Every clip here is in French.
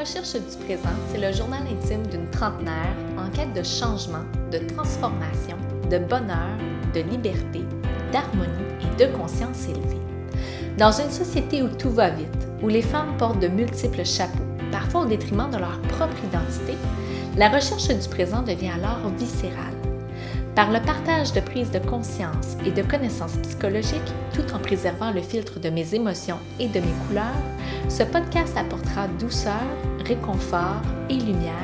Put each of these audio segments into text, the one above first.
recherche du présent, c'est le journal intime d'une trentenaire en quête de changement, de transformation, de bonheur, de liberté, d'harmonie et de conscience élevée. Dans une société où tout va vite, où les femmes portent de multiples chapeaux, parfois au détriment de leur propre identité, la recherche du présent devient alors viscérale. Par le partage de prise de conscience et de connaissances psychologiques, tout en préservant le filtre de mes émotions et de mes couleurs, ce podcast apportera douceur, réconfort et lumière,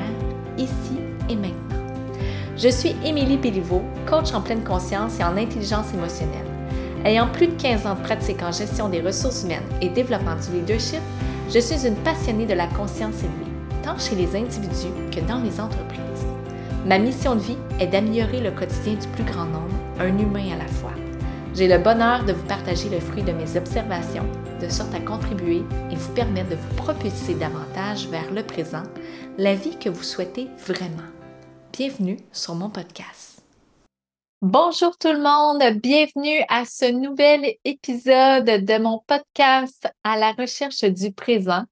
ici et maintenant. Je suis Émilie Béliveau, coach en pleine conscience et en intelligence émotionnelle. Ayant plus de 15 ans de pratique en gestion des ressources humaines et développement du leadership, je suis une passionnée de la conscience élevée, tant chez les individus que dans les entreprises. Ma mission de vie est d'améliorer le quotidien du plus grand nombre, un humain à la fois. J'ai le bonheur de vous partager le fruit de mes observations, de sorte à contribuer et vous permettre de vous propulser davantage vers le présent, la vie que vous souhaitez vraiment. Bienvenue sur mon podcast. Bonjour tout le monde, bienvenue à ce nouvel épisode de mon podcast à la recherche du présent.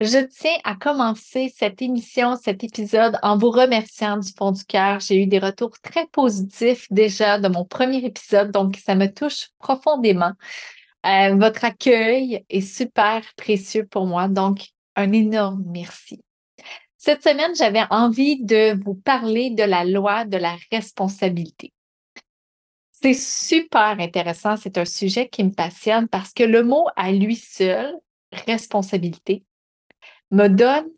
Je tiens à commencer cette émission, cet épisode en vous remerciant du fond du cœur. J'ai eu des retours très positifs déjà de mon premier épisode, donc ça me touche profondément. Euh, votre accueil est super précieux pour moi, donc un énorme merci. Cette semaine, j'avais envie de vous parler de la loi de la responsabilité. C'est super intéressant, c'est un sujet qui me passionne parce que le mot à lui seul, responsabilité, me donne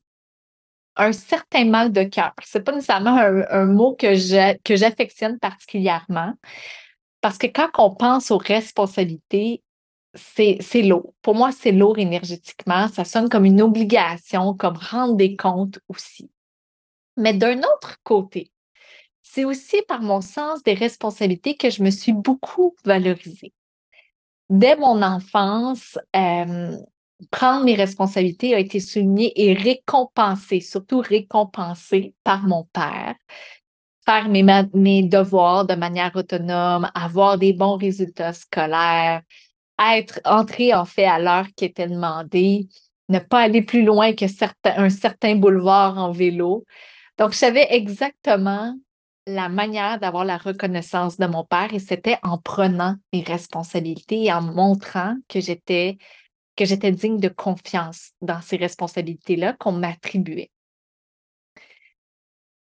un certain mal de cœur. Ce n'est pas nécessairement un, mot que j'affectionne particulièrement parce que quand on pense aux responsabilités, c'est lourd. Pour moi, c'est lourd énergétiquement. Ça sonne comme une obligation, comme rendre des comptes aussi. Mais d'un autre côté, c'est aussi par mon sens des responsabilités que je me suis beaucoup valorisée. Dès mon enfance, euh, prendre mes responsabilités a été souligné et récompensé, surtout récompensé par mon père. Faire mes, devoirs de manière autonome, avoir des bons résultats scolaires, être entré en fait à l'heure qui était demandée, ne pas aller plus loin que un certain boulevard en vélo. Donc, je savais exactement la manière d'avoir la reconnaissance de mon père et c'était en prenant mes responsabilités et en montrant que j'étais que j'étais digne de confiance dans ces responsabilités-là qu'on m'attribuait.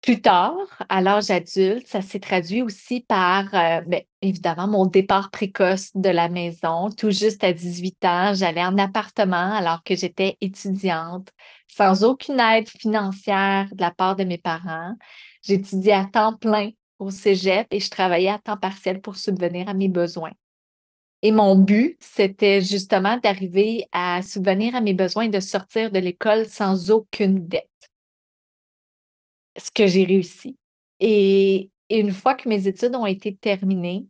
Plus tard, à l'âge adulte, ça s'est traduit aussi par, euh, ben, évidemment, mon départ précoce de la maison. Tout juste à 18 ans, j'allais en appartement alors que j'étais étudiante, sans aucune aide financière de la part de mes parents. J'étudiais à temps plein au cégep et je travaillais à temps partiel pour subvenir à mes besoins. Et mon but, c'était justement d'arriver à subvenir à mes besoins et de sortir de l'école sans aucune dette. Ce que j'ai réussi. Et, une fois que mes études ont été terminées,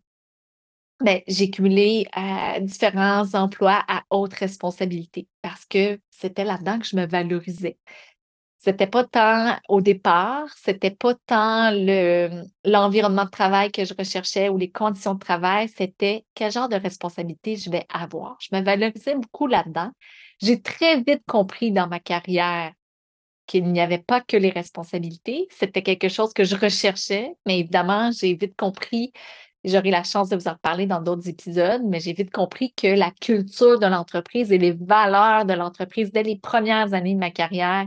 ben, j'ai cumulé euh, différents emplois à haute responsabilité parce que c'était là-dedans que je me valorisais. C'était pas tant au départ, c'était pas tant le, l'environnement de travail que je recherchais ou les conditions de travail, c'était quel genre de responsabilité je vais avoir. Je me valorisais beaucoup là-dedans. J'ai très vite compris dans ma carrière qu'il n'y avait pas que les responsabilités. C'était quelque chose que je recherchais, mais évidemment, j'ai vite compris J'aurai la chance de vous en reparler dans d'autres épisodes, mais j'ai vite compris que la culture de l'entreprise et les valeurs de l'entreprise dès les premières années de ma carrière,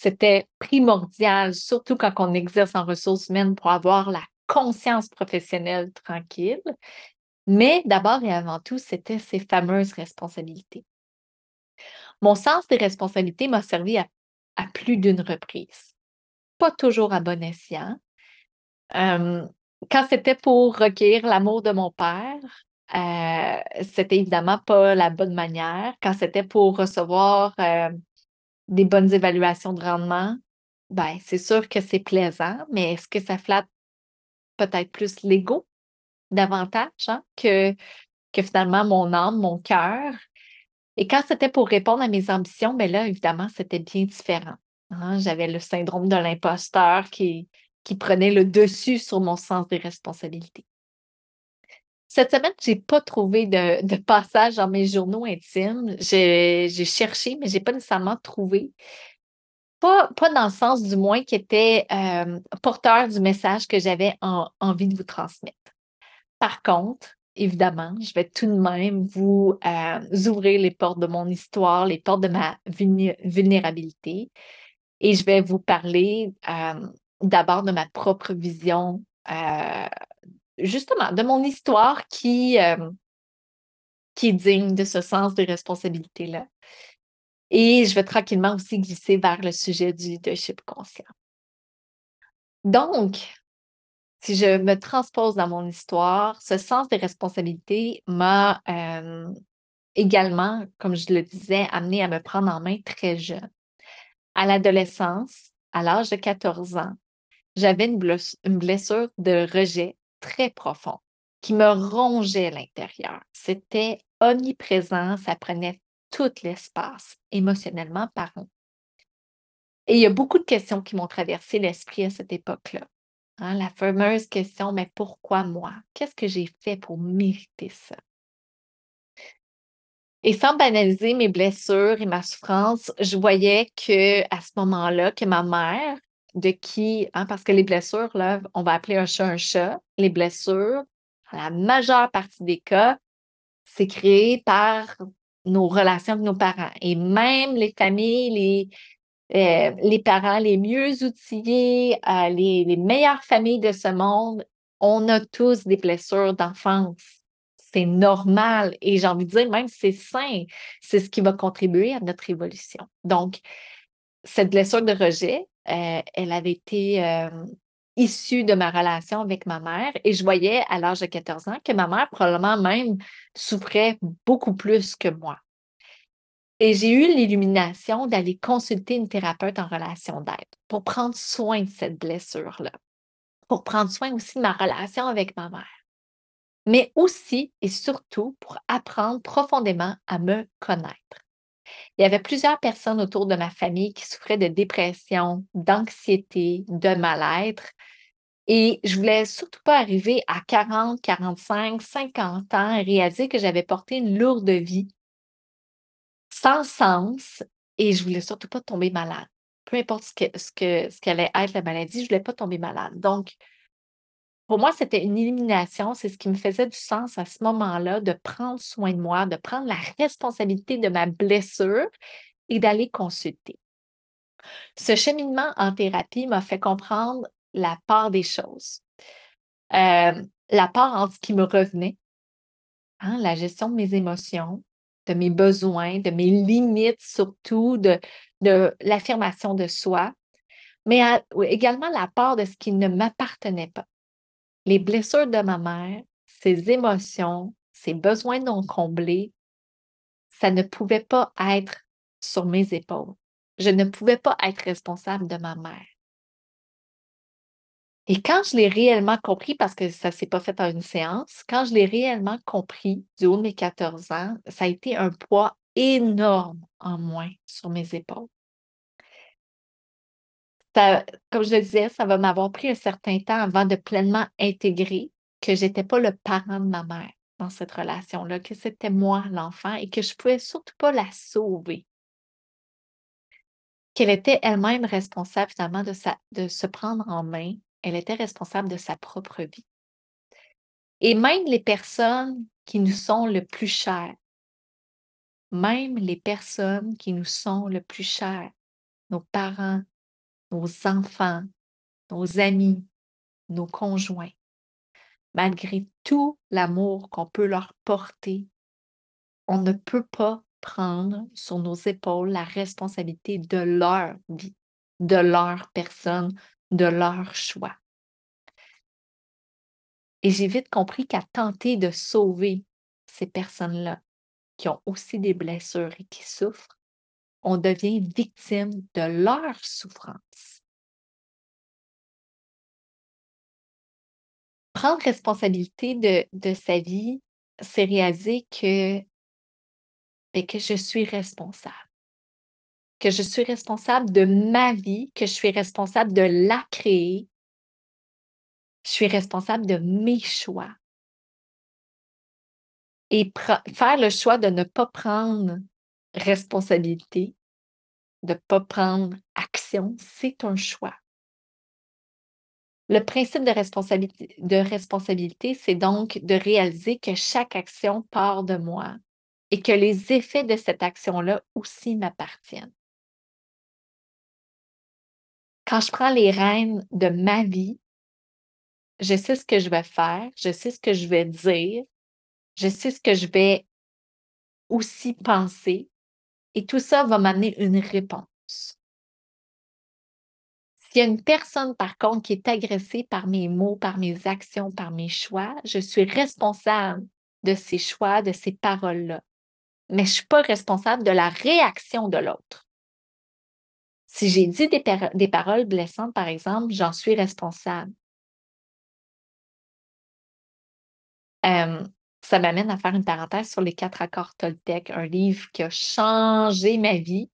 c'était primordial, surtout quand on exerce en ressources humaines pour avoir la conscience professionnelle tranquille. Mais d'abord et avant tout, c'était ces fameuses responsabilités. Mon sens des responsabilités m'a servi à, plus d'une reprise. Pas toujours à bon escient. Quand c'était pour recueillir l'amour de mon père, euh, c'était évidemment pas la bonne manière. Quand c'était pour recevoir euh, des bonnes évaluations de rendement, ben, c'est sûr que c'est plaisant, mais est-ce que ça flatte peut-être plus l'ego davantage hein, que, que finalement mon âme, mon cœur? Et quand c'était pour répondre à mes ambitions, ben là, évidemment, c'était bien différent. Hein. J'avais le syndrome de l'imposteur qui, qui prenait le dessus sur mon sens des responsabilités. Cette semaine, je n'ai pas trouvé de, passage dans mes journaux intimes. J'ai cherché, mais je n'ai pas nécessairement trouvé. Pas, pas dans le sens du moins qui était euh, porteur du message que j'avais envie de vous transmettre. Par contre, évidemment, je vais tout de même vous euh, ouvrir les portes de mon histoire, les portes de ma vulnérabilité. Et je vais vous parler euh, d'abord de ma propre vision, justement, de mon histoire qui, qui est digne de ce sens de responsabilité-là. Et je vais tranquillement aussi glisser vers le sujet du leadership conscient. Donc, si je me transpose dans mon histoire, ce sens de responsabilité m'a euh, également, comme je le disais, amené à me prendre en main très jeune. À l'adolescence, à l'âge de 14 ans, j'avais une, blessure de rejet très profond qui me rongeait l'intérieur. C'était omniprésent, ça prenait tout l'espace émotionnellement parlant. Et il y a beaucoup de questions qui m'ont traversé l'esprit à cette époque-là. Hein, la fameuse question, mais pourquoi moi? Qu'est-ce que j'ai fait pour mériter ça? Et sans banaliser mes blessures et ma souffrance, je voyais que à ce moment-là, que ma mère, de qui, hein, parce que les blessures, on va appeler un chat un chat, les blessures, la majeure partie des cas, c'est créé par nos relations avec nos parents. Et même les familles, les, euh, parents les mieux outillés, euh, les, les meilleures familles de ce monde, on a tous des blessures d'enfance. C'est normal et j'ai envie de dire même c'est sain. C'est ce qui va contribuer à notre évolution. Donc, cette blessure de rejet, euh, elle avait été issue de ma relation avec ma mère et je voyais à l'âge de 14 ans que ma mère probablement même souffrait beaucoup plus que moi. Et j'ai eu l'illumination d'aller consulter une thérapeute en relation d'aide pour prendre soin de cette blessure-là, pour prendre soin aussi de ma relation avec ma mère, mais aussi et surtout pour apprendre profondément à me connaître. Il y avait plusieurs personnes autour de ma famille qui souffraient de dépression, d'anxiété, de mal-être. Et je voulais surtout pas arriver à 40, 45, 50 ans et réaliser que j'avais porté une lourde vie sans sens et je voulais surtout pas tomber malade. Peu importe ce que, ce qu'allait être la maladie, je voulais pas tomber malade. Donc, pour moi, c'était une élimination. C'est ce qui me faisait du sens à ce moment-là, de prendre soin de moi, de prendre la responsabilité de ma blessure et d'aller consulter. Ce cheminement en thérapie m'a fait comprendre la part des choses. Euh, la part entre ce qui me revenait, hein, la gestion de mes émotions, de mes besoins, de mes limites surtout, de l'affirmation de soi, mais également la part de ce qui ne m'appartenait pas les blessures de ma mère, ses émotions, ses besoins non comblés, ça ne pouvait pas être sur mes épaules. Je ne pouvais pas être responsable de ma mère. Et quand je l'ai réellement compris, parce que ça ne s'est pas fait en une séance, quand je l'ai réellement compris du haut de mes 14 ans, ça a été un poids énorme en moins sur mes épaules comme je le disais, ça va m'avoir pris un certain temps avant de pleinement intégrer que je n'étais pas le parent de ma mère dans cette relation-là, que c'était moi l'enfant et que je ne pouvais surtout pas la sauver. Qu'elle était elle-même responsable finalement de, de se prendre en main. Elle était responsable de sa propre vie. Et même les personnes qui nous sont le plus chères, même les personnes qui nous sont le plus chères, nos parents, nos enfants, nos amis, nos conjoints. Malgré tout l'amour qu'on peut leur porter, on ne peut pas prendre sur nos épaules la responsabilité de leur vie, de leur personne, de leur choix. Et j'ai vite compris qu'à tenter de sauver ces personnes-là qui ont aussi des blessures et qui souffrent, on devient victime de leur souffrance. Prendre responsabilité de, sa vie, c'est réaliser que, ben, que je suis responsable. Que je suis responsable de ma vie, que je suis responsable de la créer. Je suis responsable de mes choix. Et faire le choix de ne pas prendre responsabilité, de ne pas prendre action, c'est un choix. Le principe de responsabilité, c'est donc de réaliser que chaque action part de moi et que les effets de cette action-là aussi m'appartiennent. Quand je prends les rênes de ma vie, je sais ce que je vais faire, je sais ce que je vais dire, je sais ce que je vais aussi penser et tout ça va m'amener une réponse. S'il y a une personne, par contre, qui est agressée par mes mots, par mes actions, par mes choix, je suis responsable de ces choix, de ces paroles-là. Mais je ne suis pas responsable de la réaction de l'autre. Si j'ai dit des, des, paroles blessantes, par exemple, j'en suis responsable. Ça m'amène à faire une parenthèse sur les quatre accords Toltec, un livre qui a changé ma vie,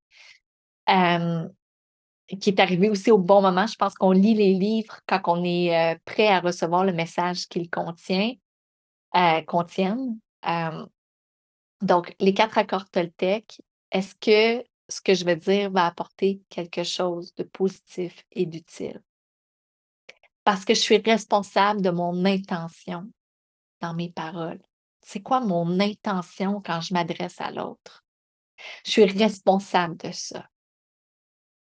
qui est arrivé aussi au bon moment. Je pense qu'on lit les livres quand on est prêt à recevoir le message qu'ils contient, euh, contiennent. donc, les quatre accords Toltec, est-ce que ce que je vais dire va apporter quelque chose de positif et d'utile? Parce que je suis responsable de mon intention dans mes paroles. C'est quoi mon intention quand je m'adresse à l'autre? Je suis responsable de ça.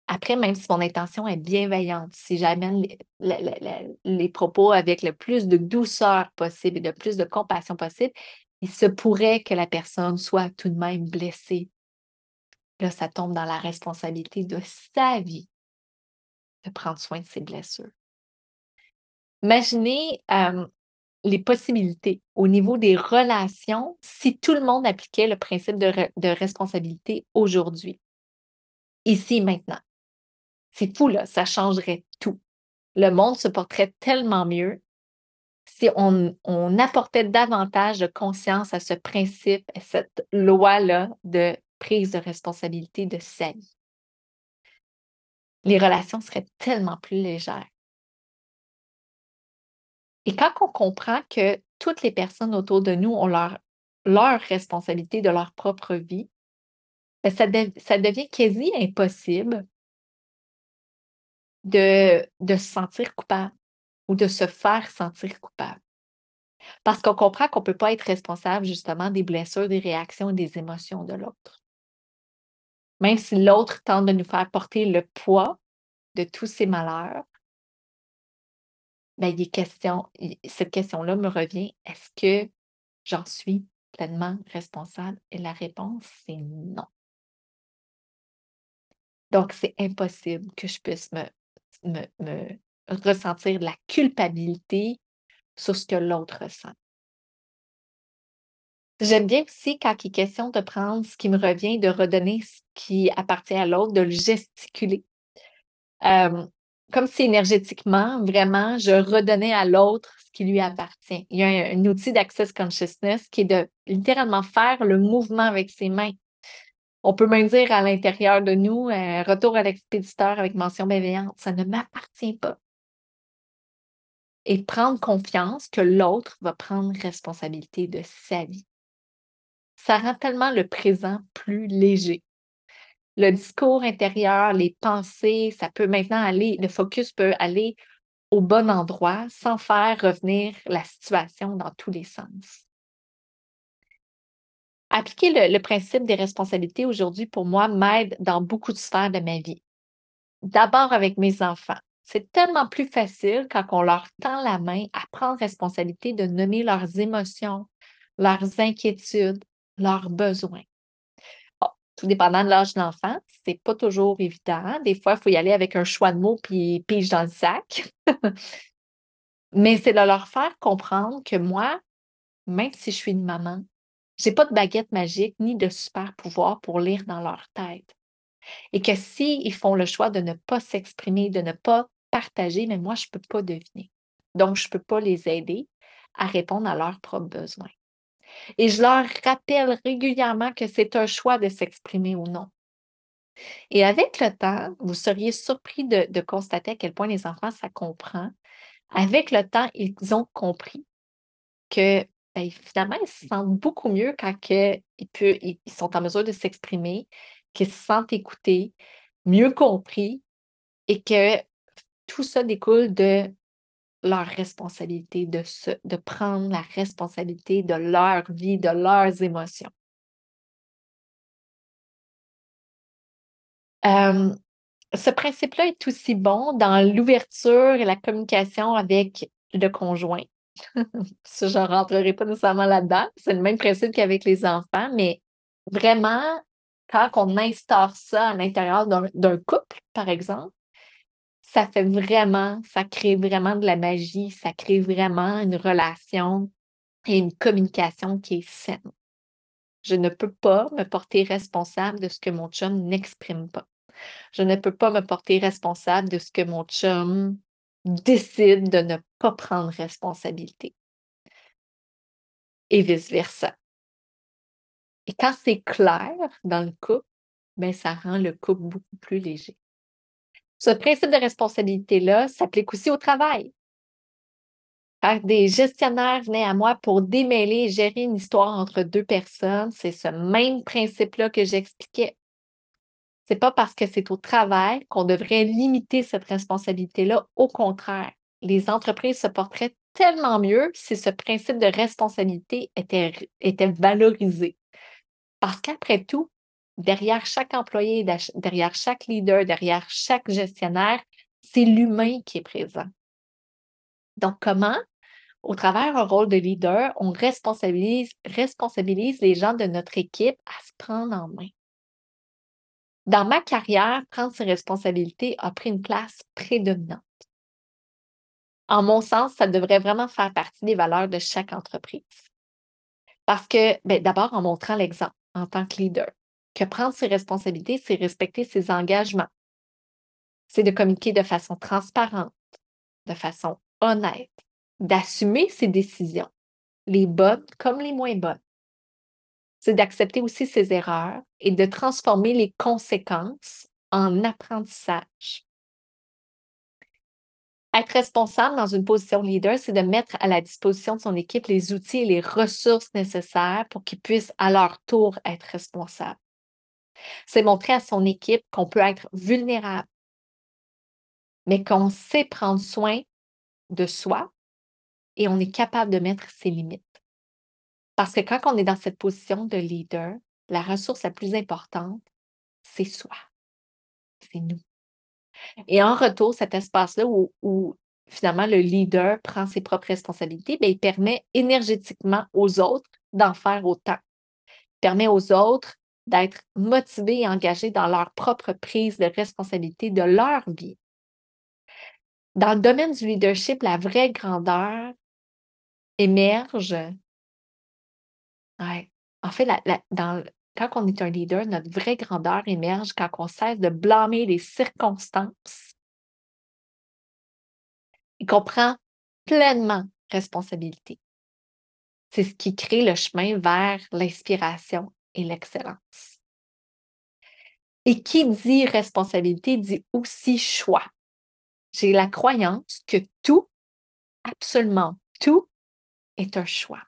Après, même si mon intention est bienveillante, si j'amène les, propos avec le plus de douceur possible et de plus de compassion possible, il se pourrait que la personne soit tout de même blessée. Là, ça tombe dans la responsabilité de sa vie de prendre soin de ses blessures. Imaginez les possibilités au niveau des relations si tout le monde appliquait le principe de, responsabilité aujourd'hui, ici maintenant. C'est fou, là, ça changerait tout. Le monde se porterait tellement mieux si on, on apportait davantage de conscience à ce principe, à cette loi-là de prise de responsabilité de sa vie. Les relations seraient tellement plus légères. Et quand on comprend que toutes les personnes autour de nous ont leur, responsabilité de leur propre vie, ben, ça, devient quasi impossible de, de se sentir coupable ou de se faire sentir coupable. Parce qu'on comprend qu'on ne peut pas être responsable justement des blessures, des réactions et des émotions de l'autre. Même si l'autre tente de nous faire porter le poids de tous ces malheurs, ben, cette question-là me revient, est-ce que j'en suis pleinement responsable? Et la réponse, c'est non. Donc, c'est impossible que je puisse me, me, ressentir de la culpabilité sur ce que l'autre ressent. J'aime bien aussi quand il est question de prendre ce qui me revient, de redonner ce qui appartient à l'autre, de le gesticuler comme si énergétiquement, vraiment, je redonnais à l'autre ce qui lui appartient. Il y a un, outil d'Access Consciousness qui est de littéralement faire le mouvement avec ses mains. On peut même dire à l'intérieur de nous, euh, retour à l'expéditeur avec mention bienveillante, ça ne m'appartient pas. Et prendre confiance que l'autre va prendre responsabilité de sa vie. Ça rend tellement le présent plus léger le discours intérieur, les pensées, ça peut maintenant aller, le focus peut aller au bon endroit sans faire revenir la situation dans tous les sens. Appliquer le, principe des responsabilités aujourd'hui, pour moi, m'aide dans beaucoup de sphères de ma vie. D'abord avec mes enfants. C'est tellement plus facile quand on leur tend la main à prendre responsabilité de nommer leurs émotions, leurs inquiétudes, leurs besoins tout dépendant de l'âge de l'enfant. C'est pas toujours évident. Des fois, il faut y aller avec un choix de mots puis pige dans le sac. Mais c'est de leur faire comprendre que moi, même si je suis une maman, je n'ai pas de baguette magique ni de super pouvoir pour lire dans leur tête. Et que s'ils font le choix de ne pas s'exprimer, de ne pas partager, mais moi, je ne peux pas deviner. Donc, je ne peux pas les aider à répondre à leurs propres besoins. Et je leur rappelle régulièrement que c'est un choix de s'exprimer ou non. Et avec le temps, vous seriez surpris de, constater à quel point les enfants, ça comprend. Avec le temps, ils ont compris que ben, finalement, ils se sentent beaucoup mieux quand ils, sont en mesure de s'exprimer, qu'ils se sentent écoutés, mieux compris et que tout ça découle de leur responsabilité, de, de prendre la responsabilité de leur vie, de leurs émotions. ce principe-là est aussi bon dans l'ouverture et la communication avec le conjoint. je ne rentrerai pas nécessairement là-dedans. C'est le même principe qu'avec les enfants, mais vraiment, quand on instaure ça à l'intérieur d'un couple, par exemple, ça fait vraiment, ça crée vraiment de la magie, ça crée vraiment une relation et une communication qui est saine. Je ne peux pas me porter responsable de ce que mon chum n'exprime pas. Je ne peux pas me porter responsable de ce que mon chum décide de ne pas prendre responsabilité. Et vice-versa. Et quand c'est clair dans le couple, ben, ça rend le couple beaucoup plus léger. Ce principe de responsabilité-là s'applique aussi au travail. Des gestionnaires venaient à moi pour démêler et gérer une histoire entre deux personnes, c'est ce même principe-là que j'expliquais. C'est pas parce que c'est au travail qu'on devrait limiter cette responsabilité-là. Au contraire, les entreprises se porteraient tellement mieux si ce principe de responsabilité était valorisé. Parce qu'après tout, derrière chaque employé, derrière chaque leader, derrière chaque gestionnaire, c'est l'humain qui est présent. Donc, comment, au travers un rôle de leader, on responsabilise, responsabilise les gens de notre équipe à se prendre en main? Dans ma carrière, prendre ses responsabilités a pris une place prédominante. En mon sens, ça devrait vraiment faire partie des valeurs de chaque entreprise. Parce que, ben, d'abord, en montrant l'exemple en tant que leader, que prendre ses responsabilités, c'est respecter ses engagements. C'est de communiquer de façon transparente, de façon honnête, d'assumer ses décisions, les bonnes comme les moins bonnes. C'est d'accepter aussi ses erreurs et de transformer les conséquences en apprentissage. Être responsable dans une position de leader, c'est de mettre à la disposition de son équipe les outils et les ressources nécessaires pour qu'ils puissent à leur tour être responsables. C'est montrer à son équipe qu'on peut être vulnérable, mais qu'on sait prendre soin de soi et on est capable de mettre ses limites. Parce que quand on est dans cette position de leader, la ressource la plus importante, c'est soi. C'est nous. Et en retour, cet espace-là où, finalement le leader prend ses propres responsabilités, bien, il permet énergétiquement aux autres d'en faire autant. Il permet aux autres d'être motivés et engagés dans leur propre prise de responsabilité de leur vie. Dans le domaine du leadership, la vraie grandeur émerge. En fait, dans, quand on est un leader, notre vraie grandeur émerge quand on cesse de blâmer les circonstances et qu'on prend pleinement responsabilité. C'est ce qui crée le chemin vers l'inspiration et l'excellence. Et qui dit responsabilité dit aussi choix. J'ai la croyance que tout, absolument tout, est un choix.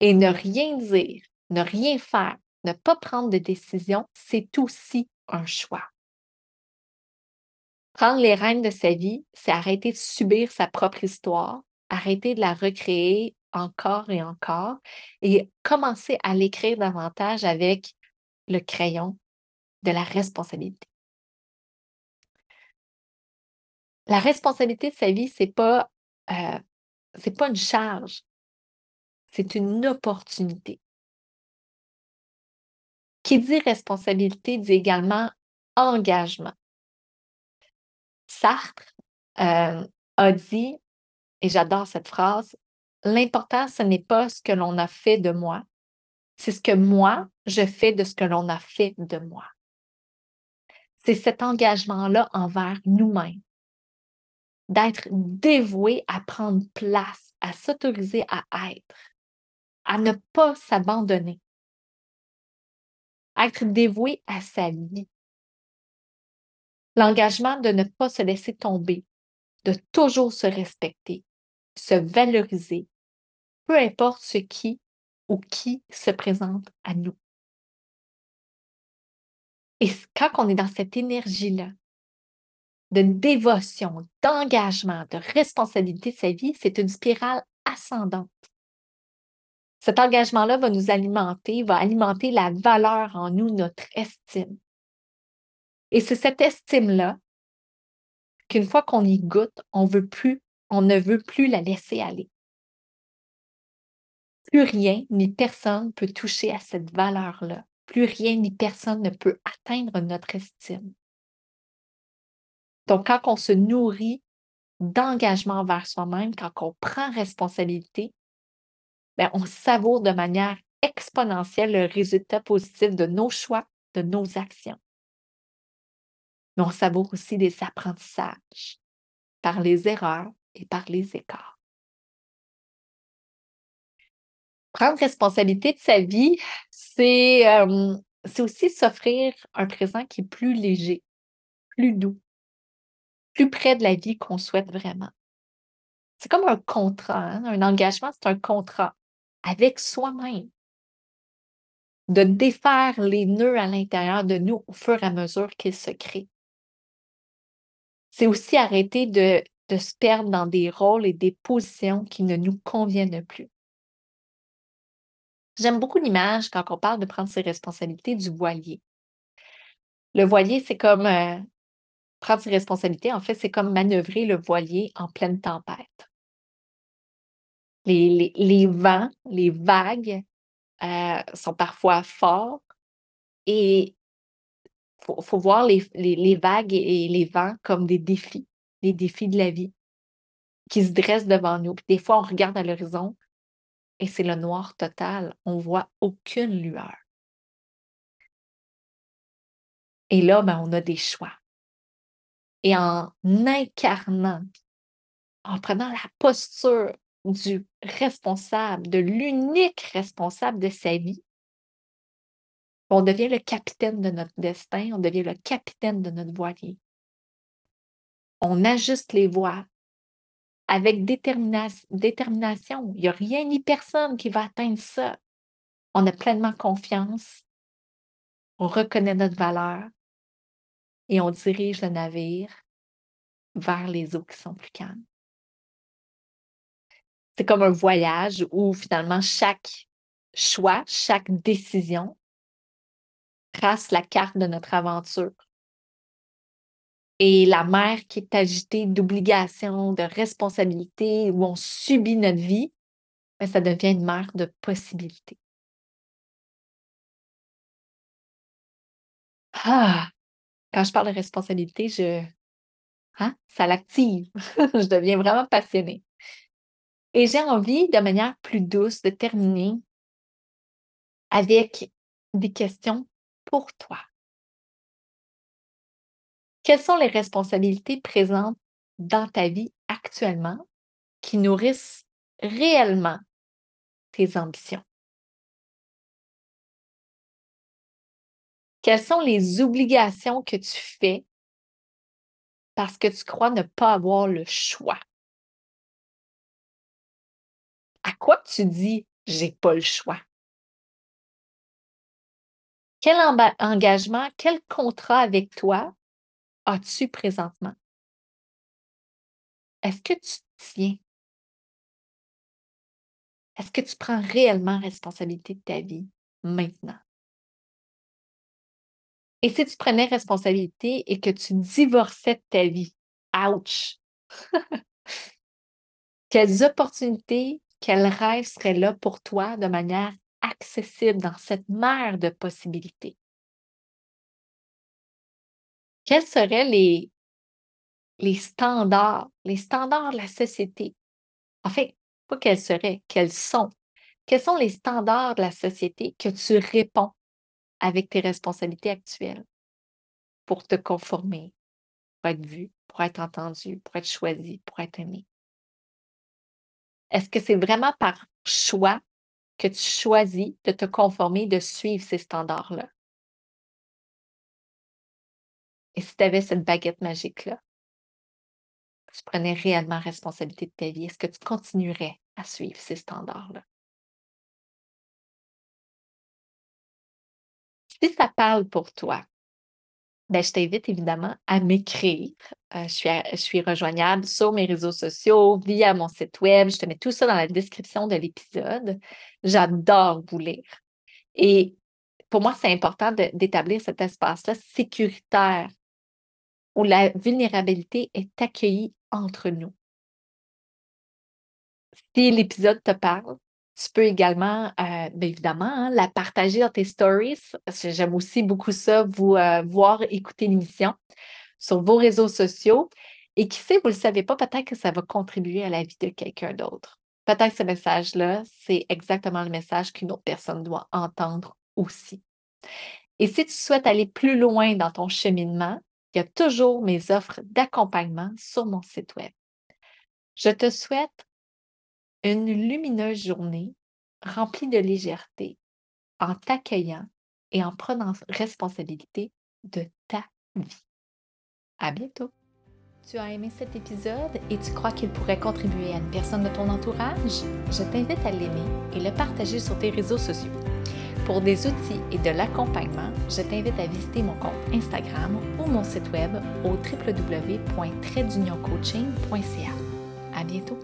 Et ne rien dire ne rien faire, ne pas prendre de décision, c'est aussi un choix. Prendre les rênes de sa vie, c'est arrêter de subir sa propre histoire, arrêter de la recréer encore et encore et commencer à l'écrire davantage avec le crayon de la responsabilité. La responsabilité de sa vie, ce n'est pas, euh, pas une charge, c'est une opportunité. Qui dit responsabilité dit également engagement. Sartre euh, a dit, et j'adore cette phrase, l'important, ce n'est pas ce que l'on a fait de moi, c'est ce que moi, je fais de ce que l'on a fait de moi. C'est cet engagement-là envers nous-mêmes, d'être dévoué à prendre place, à s'autoriser à être, à ne pas s'abandonner, être dévoué à sa vie. L'engagement de ne pas se laisser tomber, de toujours se respecter, se valoriser, peu importe ce qui ou qui se présente à nous. Et quand on est dans cette énergie-là, de dévotion, d'engagement, de responsabilité de sa vie, c'est une spirale ascendante. Cet engagement-là va nous alimenter, va alimenter la valeur en nous, notre estime. Et c'est cette estime-là qu'une fois qu'on y goûte, on veut plus, on ne veut plus la laisser aller. Plus rien ni personne peut toucher à cette valeur-là. Plus rien ni personne ne peut atteindre notre estime. Donc, quand on se nourrit d'engagement vers soi-même, quand on prend responsabilité, ben, on savoure de manière exponentielle le résultat positif de nos choix, de nos actions. Mais on savoure aussi des apprentissages par les erreurs et par les écarts. Prendre responsabilité de sa vie, c'est aussi s'offrir un présent qui est plus léger, plus doux, plus près de la vie qu'on souhaite vraiment. C'est comme un contrat, hein, un engagement, c'est un contrat avec soi-même. De défaire les nœuds à l'intérieur de nous au fur et à mesure qu'ils se créent. C'est aussi arrêter de, de se perdre dans des rôles et des positions qui ne nous conviennent plus. J'aime beaucoup l'image quand on parle de prendre ses responsabilités du voilier. Le voilier, c'est comme euh, prendre ses responsabilités. En fait, c'est comme manœuvrer le voilier en pleine tempête les, vents, les vagues euh, sont parfois forts et il faut, voir les, vagues et les vents comme des défis, des défis de la vie qui se dressent devant nous. des fois, on regarde à l'horizon et c'est le noir total. On voit aucune lueur. Et là, ben, on a des choix. Et en incarnant, en prenant la posture du responsable, de l'unique responsable de sa vie, on devient le capitaine de notre destin, on devient le capitaine de notre voilier. On ajuste les voies avec détermination. Il n'y a rien ni personne qui va atteindre ça. On a pleinement confiance, on reconnaît notre valeur et on dirige le navire vers les eaux qui sont plus calmes c'est comme un voyage où finalement chaque choix, chaque décision trace la carte de notre aventure. Et la mer qui est agitée d'obligations, de responsabilités, où on subit notre vie, ben, ça devient une mer de possibilités. Ah! Quand je parle de responsabilité, je... Hein? Ça l'active. je deviens vraiment passionnée. Et j'ai envie, de manière plus douce, de terminer avec des questions pour toi. Quelles sont les responsabilités présentes dans ta vie actuellement qui nourrissent réellement tes ambitions? Quelles sont les obligations que tu fais parce que tu crois ne pas avoir le choix? à quoi tu dis j'ai pas le choix? Quel engagement, quel contrat avec toi as-tu présentement? Est-ce que tu tiens? Est-ce que tu prends réellement responsabilité de ta vie maintenant? Et si tu prenais responsabilité et que tu divorçais de ta vie, ouch! Quelles opportunités quel rêve serait là pour toi de manière accessible dans cette mer de possibilités? Quels seraient les, standards, les standards de la société? En fait, pas quels seraient, quels sont. Quels sont les standards de la société que tu réponds avec tes responsabilités actuelles pour te conformer, pour être vu, pour être entendu, pour être choisi, pour être aimé? Est-ce que c'est vraiment par choix que tu choisis de te conformer, de suivre ces standards-là? Et si tu avais cette baguette magique-là, tu prenais réellement responsabilité de ta vie, est-ce que tu continuerais à suivre ces standards-là? Si ça parle pour toi, Ben, je t'invite évidemment à m'écrire. Euh, je, je suis rejoignable sur mes réseaux sociaux, via mon site web. Je te mets tout ça dans la description de l'épisode. J'adore vous lire. Et pour moi, c'est important d'établir cet espace-là sécuritaire où la vulnérabilité est accueillie entre nous. Si l'épisode te parle, tu peux également, euh, bien évidemment, hein, la partager dans tes stories. J'aime aussi beaucoup ça, vous euh, voir, écouter l'émission sur vos réseaux sociaux. Et qui sait, vous ne le savez pas, peut-être que ça va contribuer à la vie de quelqu'un d'autre. Peut-être que ce message-là, c'est exactement le message qu'une autre personne doit entendre aussi. Et si tu souhaites aller plus loin dans ton cheminement, il y a toujours mes offres d'accompagnement sur mon site web. Je te souhaite une lumineuse journée remplie de légèreté en t'accueillant et en prenant responsabilité de ta vie. À bientôt! Tu as aimé cet épisode et tu crois qu'il pourrait contribuer à une personne de ton entourage? Je t'invite à l'aimer et le partager sur tes réseaux sociaux. Pour des outils et de l'accompagnement, je t'invite à visiter mon compte Instagram ou mon site web au www.tradeunioncoaching.ca. À bientôt!